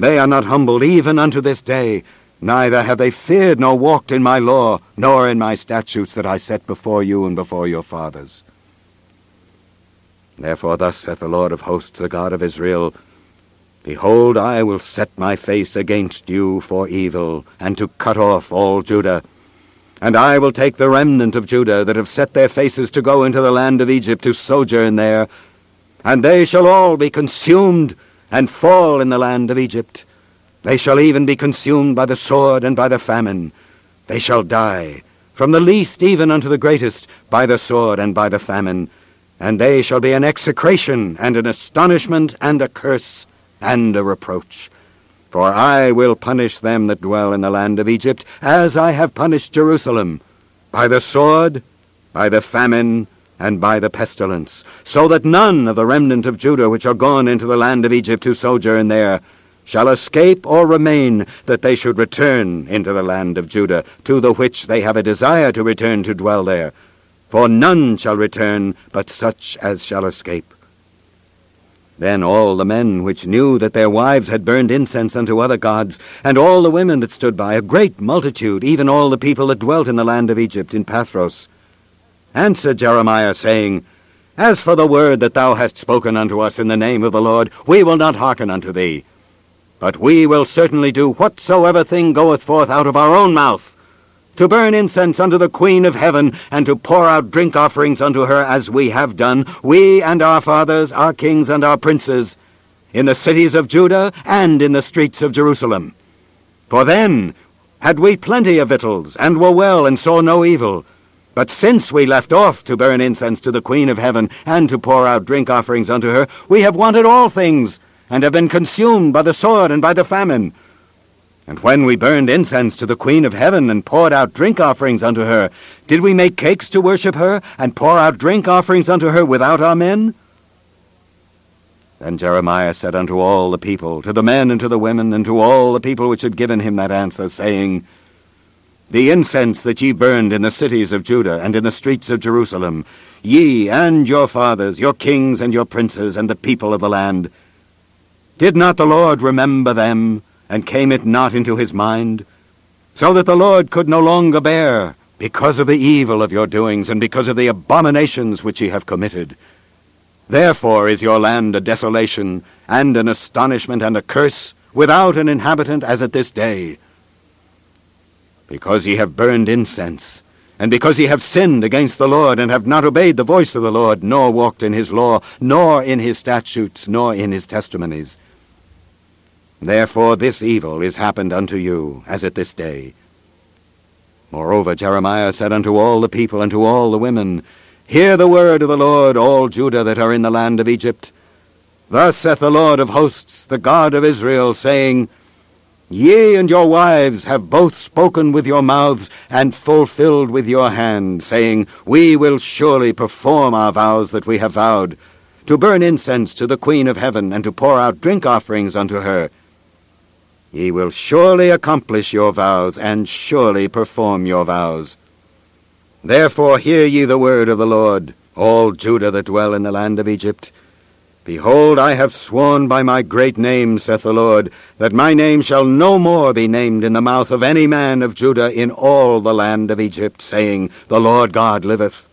They are not humbled even unto this day, neither have they feared nor walked in my law, nor in my statutes that I set before you and before your fathers. Therefore thus saith the Lord of hosts, the God of Israel, Behold, I will set my face against you for evil, and to cut off all Judah. And I will take the remnant of Judah that have set their faces to go into the land of Egypt to sojourn there, and they shall all be consumed and fall in the land of Egypt. They shall even be consumed by the sword and by the famine. They shall die, from the least even unto the greatest, by the sword and by the famine. And they shall be an execration and an astonishment and a curse and a reproach. For I will punish them that dwell in the land of Egypt, as I have punished Jerusalem, by the sword, by the famine, and by the pestilence, so that none of the remnant of Judah which are gone into the land of Egypt to sojourn there shall escape or remain, that they should return into the land of Judah, to the which they have a desire to return to dwell there. For none shall return but such as shall escape. Then all the men which knew that their wives had burned incense unto other gods, and all the women that stood by, a great multitude, even all the people that dwelt in the land of Egypt, in Pathros, answered Jeremiah, saying, As for the word that thou hast spoken unto us in the name of the Lord, we will not hearken unto thee. But we will certainly do whatsoever thing goeth forth out of our own mouth, to burn incense unto the Queen of heaven, and to pour out drink offerings unto her, as we have done, we and our fathers, our kings and our princes, in the cities of Judah and in the streets of Jerusalem. For then had we plenty of victuals, and were well, and saw no evil. But since we left off to burn incense to the Queen of heaven, and to pour out drink offerings unto her, we have wanted all things, and have been consumed by the sword and by the famine. And when we burned incense to the Queen of Heaven and poured out drink offerings unto her, did we make cakes to worship her and pour out drink offerings unto her without our men? Then Jeremiah said unto all the people, to the men and to the women, and to all the people which had given him that answer, saying, The incense that ye burned in the cities of Judah and in the streets of Jerusalem, ye and your fathers, your kings and your princes, and the people of the land, did not the Lord remember them? and came it not into his mind? So that the Lord could no longer bear, because of the evil of your doings, and because of the abominations which ye have committed. Therefore is your land a desolation, and an astonishment, and a curse, without an inhabitant, as at this day. Because ye have burned incense, and because ye have sinned against the Lord, and have not obeyed the voice of the Lord, nor walked in his law, nor in his statutes, nor in his testimonies. Therefore this evil is happened unto you, as at this day. Moreover Jeremiah said unto all the people and to all the women, Hear the word of the Lord, all Judah that are in the land of Egypt. Thus saith the Lord of hosts, the God of Israel, saying, Ye and your wives have both spoken with your mouths, and fulfilled with your hand, saying, We will surely perform our vows that we have vowed, to burn incense to the Queen of heaven, and to pour out drink offerings unto her. Ye will surely accomplish your vows, and surely perform your vows. Therefore hear ye the word of the Lord, all Judah that dwell in the land of Egypt. Behold, I have sworn by my great name, saith the Lord, that my name shall no more be named in the mouth of any man of Judah in all the land of Egypt, saying, The Lord God liveth.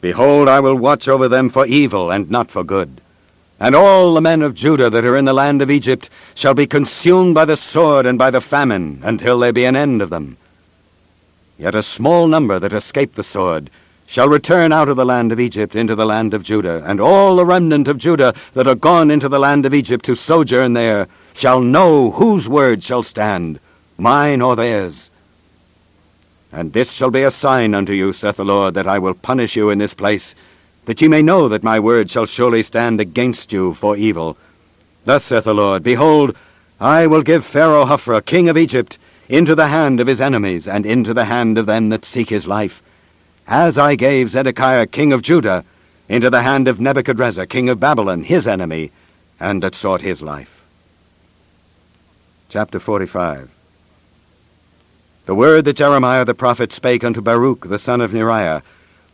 Behold, I will watch over them for evil, and not for good. And all the men of Judah that are in the land of Egypt shall be consumed by the sword and by the famine, until there be an end of them. Yet a small number that escape the sword shall return out of the land of Egypt into the land of Judah, and all the remnant of Judah that are gone into the land of Egypt to sojourn there shall know whose word shall stand, mine or theirs. And this shall be a sign unto you, saith the Lord, that I will punish you in this place, that ye may know that my word shall surely stand against you for evil. Thus saith the Lord, Behold, I will give Pharaoh Hophra, king of Egypt, into the hand of his enemies, and into the hand of them that seek his life, as I gave Zedekiah, king of Judah, into the hand of Nebuchadrezzar, king of Babylon, his enemy, and that sought his life. Chapter 45 The word that Jeremiah the prophet spake unto Baruch the son of Neriah,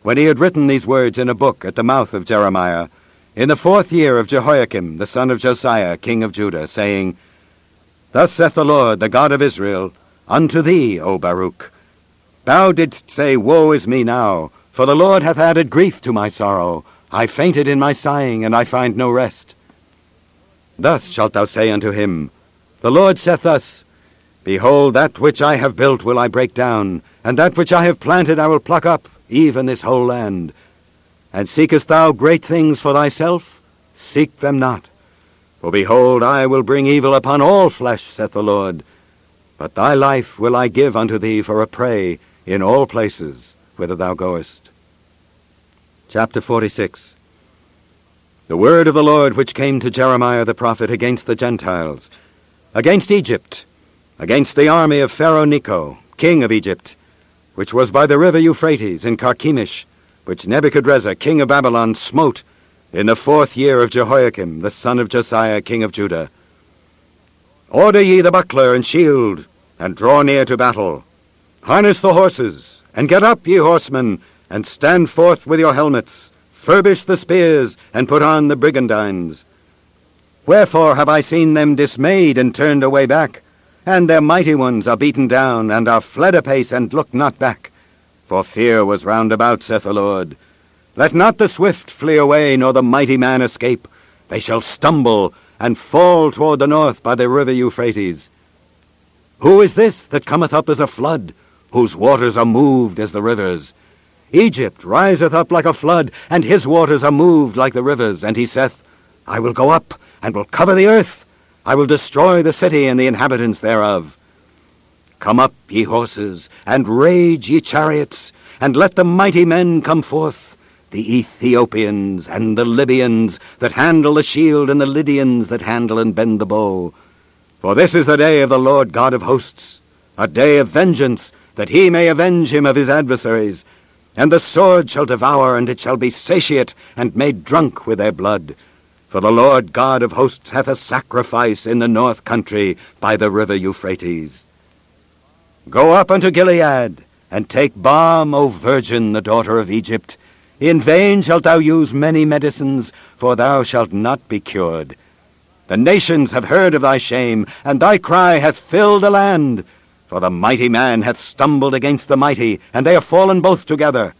when he had written these words in a book at the mouth of Jeremiah, in the fourth year of Jehoiakim, the son of Josiah, king of Judah, saying, Thus saith the Lord, the God of Israel, unto thee, O Baruch. Thou didst say, Woe is me now, for the Lord hath added grief to my sorrow. I fainted in my sighing, and I find no rest. Thus shalt thou say unto him, The Lord saith thus, Behold, that which I have built will I break down, and that which I have planted I will pluck up, even this whole land. And seekest thou great things for thyself? Seek them not. For behold, I will bring evil upon all flesh, saith the Lord. But thy life will I give unto thee for a prey in all places whither thou goest. Chapter 46 The word of the Lord which came to Jeremiah the prophet against the Gentiles, against Egypt, against the army of Pharaoh Necho, king of Egypt, which was by the river Euphrates in Carchemish, which Nebuchadrezzar, king of Babylon, smote in the fourth year of Jehoiakim, the son of Josiah, king of Judah. Order ye the buckler and shield, and draw near to battle. Harness the horses, and get up, ye horsemen, and stand forth with your helmets. Furbish the spears, and put on the brigandines. Wherefore have I seen them dismayed and turned away back? And their mighty ones are beaten down, and are fled apace, and look not back. For fear was round about, saith the Lord. Let not the swift flee away, nor the mighty man escape. They shall stumble, and fall toward the north by the river Euphrates. Who is this that cometh up as a flood, whose waters are moved as the rivers? Egypt riseth up like a flood, and his waters are moved like the rivers. And he saith, I will go up, and will cover the earth. I will destroy the city and the inhabitants thereof. Come up, ye horses, and rage, ye chariots, and let the mighty men come forth, the Ethiopians and the Libyans that handle the shield, and the Lydians that handle and bend the bow. For this is the day of the Lord God of hosts, a day of vengeance, that he may avenge him of his adversaries, and the sword shall devour, and it shall be satiate, and made drunk with their blood. For the Lord God of hosts hath a sacrifice in the north country by the river Euphrates. Go up unto Gilead, and take balm, O virgin, the daughter of Egypt. In vain shalt thou use many medicines, for thou shalt not be cured. The nations have heard of thy shame, and thy cry hath filled the land. For the mighty man hath stumbled against the mighty, and they have fallen both together.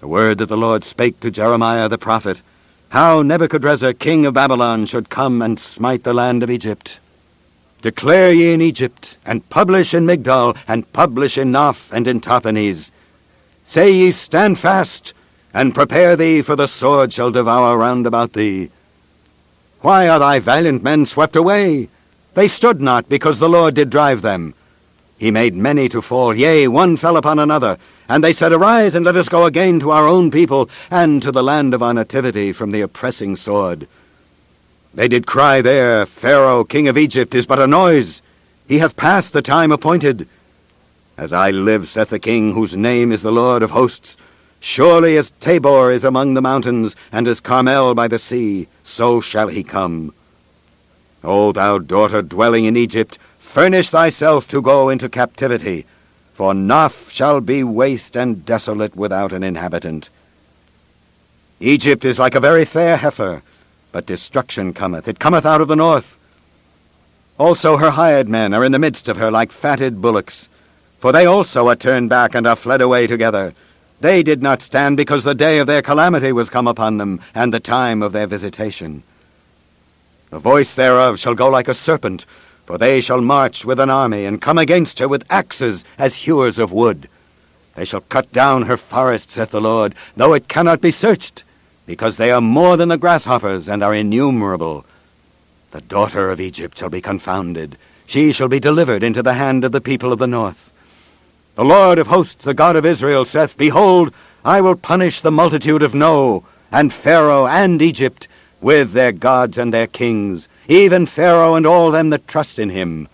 The word that the Lord spake to Jeremiah the prophet, how Nebuchadrezzar king of Babylon should come and smite the land of Egypt. Declare ye in Egypt, and publish in Migdol, and publish in Noph and in Tahpanhes. Say ye, Stand fast, and prepare thee, for the sword shall devour round about thee. Why are thy valiant men swept away? They stood not, because the Lord did drive them. He made many to fall, yea, one fell upon another. And they said, Arise, and let us go again to our own people, and to the land of our nativity from the oppressing sword. They did cry there, Pharaoh, king of Egypt, is but a noise. He hath passed the time appointed. As I live, saith the king, whose name is the Lord of hosts, surely as Tabor is among the mountains, and as Carmel by the sea, so shall he come. O thou daughter dwelling in Egypt, furnish thyself to go into captivity, for Noph shall be waste and desolate without an inhabitant. Egypt is like a very fair heifer, but destruction cometh, it cometh out of the north. Also her hired men are in the midst of her like fatted bullocks, for they also are turned back and are fled away together. They did not stand because the day of their calamity was come upon them, and the time of their visitation. The voice thereof shall go like a serpent, for they shall march with an army, and come against her with axes as hewers of wood. They shall cut down her forest, saith the Lord, though it cannot be searched, because they are more than the grasshoppers, and are innumerable. The daughter of Egypt shall be confounded. She shall be delivered into the hand of the people of the north. The Lord of hosts, the God of Israel, saith, Behold, I will punish the multitude of No, and Pharaoh, and Egypt, with their gods and their kings, even Pharaoh and all them that trust in him.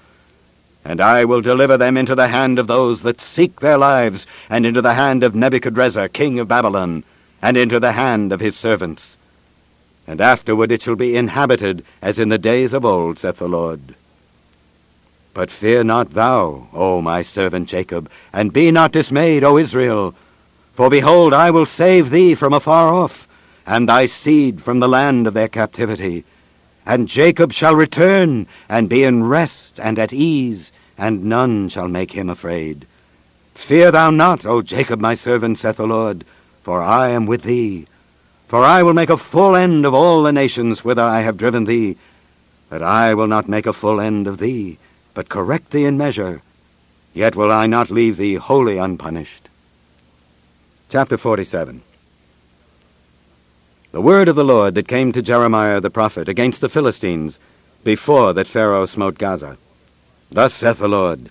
And I will deliver them into the hand of those that seek their lives, and into the hand of Nebuchadrezzar, king of Babylon, and into the hand of his servants. And afterward it shall be inhabited as in the days of old, saith the Lord. But fear not thou, O my servant Jacob, and be not dismayed, O Israel. For behold, I will save thee from afar off, and thy seed from the land of their captivity. And Jacob shall return, and be in rest and at ease, and none shall make him afraid. Fear thou not, O Jacob my servant, saith the Lord, for I am with thee. For I will make a full end of all the nations whither I have driven thee. But I will not make a full end of thee, but correct thee in measure. Yet will I not leave thee wholly unpunished. Chapter 47 The word of the Lord that came to Jeremiah the prophet against the Philistines, before that Pharaoh smote Gaza. Thus saith the Lord,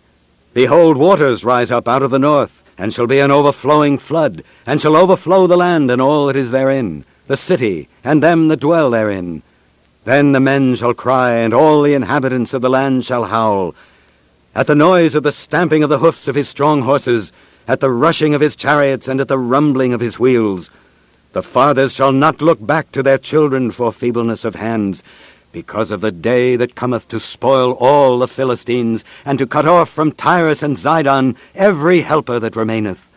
Behold, waters rise up out of the north, and shall be an overflowing flood, and shall overflow the land and all that is therein, the city, and them that dwell therein. Then the men shall cry, and all the inhabitants of the land shall howl. At the noise of the stamping of the hoofs of his strong horses, at the rushing of his chariots, and at the rumbling of his wheels, the fathers shall not look back to their children for feebleness of hands, because of the day that cometh to spoil all the Philistines, and to cut off from Tyrus and Zidon every helper that remaineth.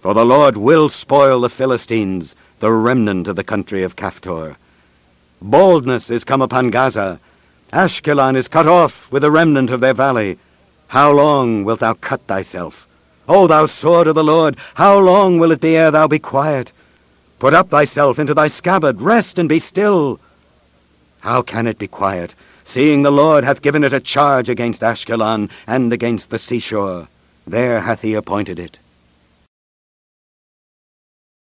For the Lord will spoil the Philistines, the remnant of the country of Caphtor. Baldness is come upon Gaza. Ashkelon is cut off with the remnant of their valley. How long wilt thou cut thyself? O thou sword of the Lord, how long will it be ere thou be quiet? Put up thyself into thy scabbard, rest and be still. How can it be quiet, seeing the Lord hath given it a charge against Ashkelon and against the seashore? There hath he appointed it.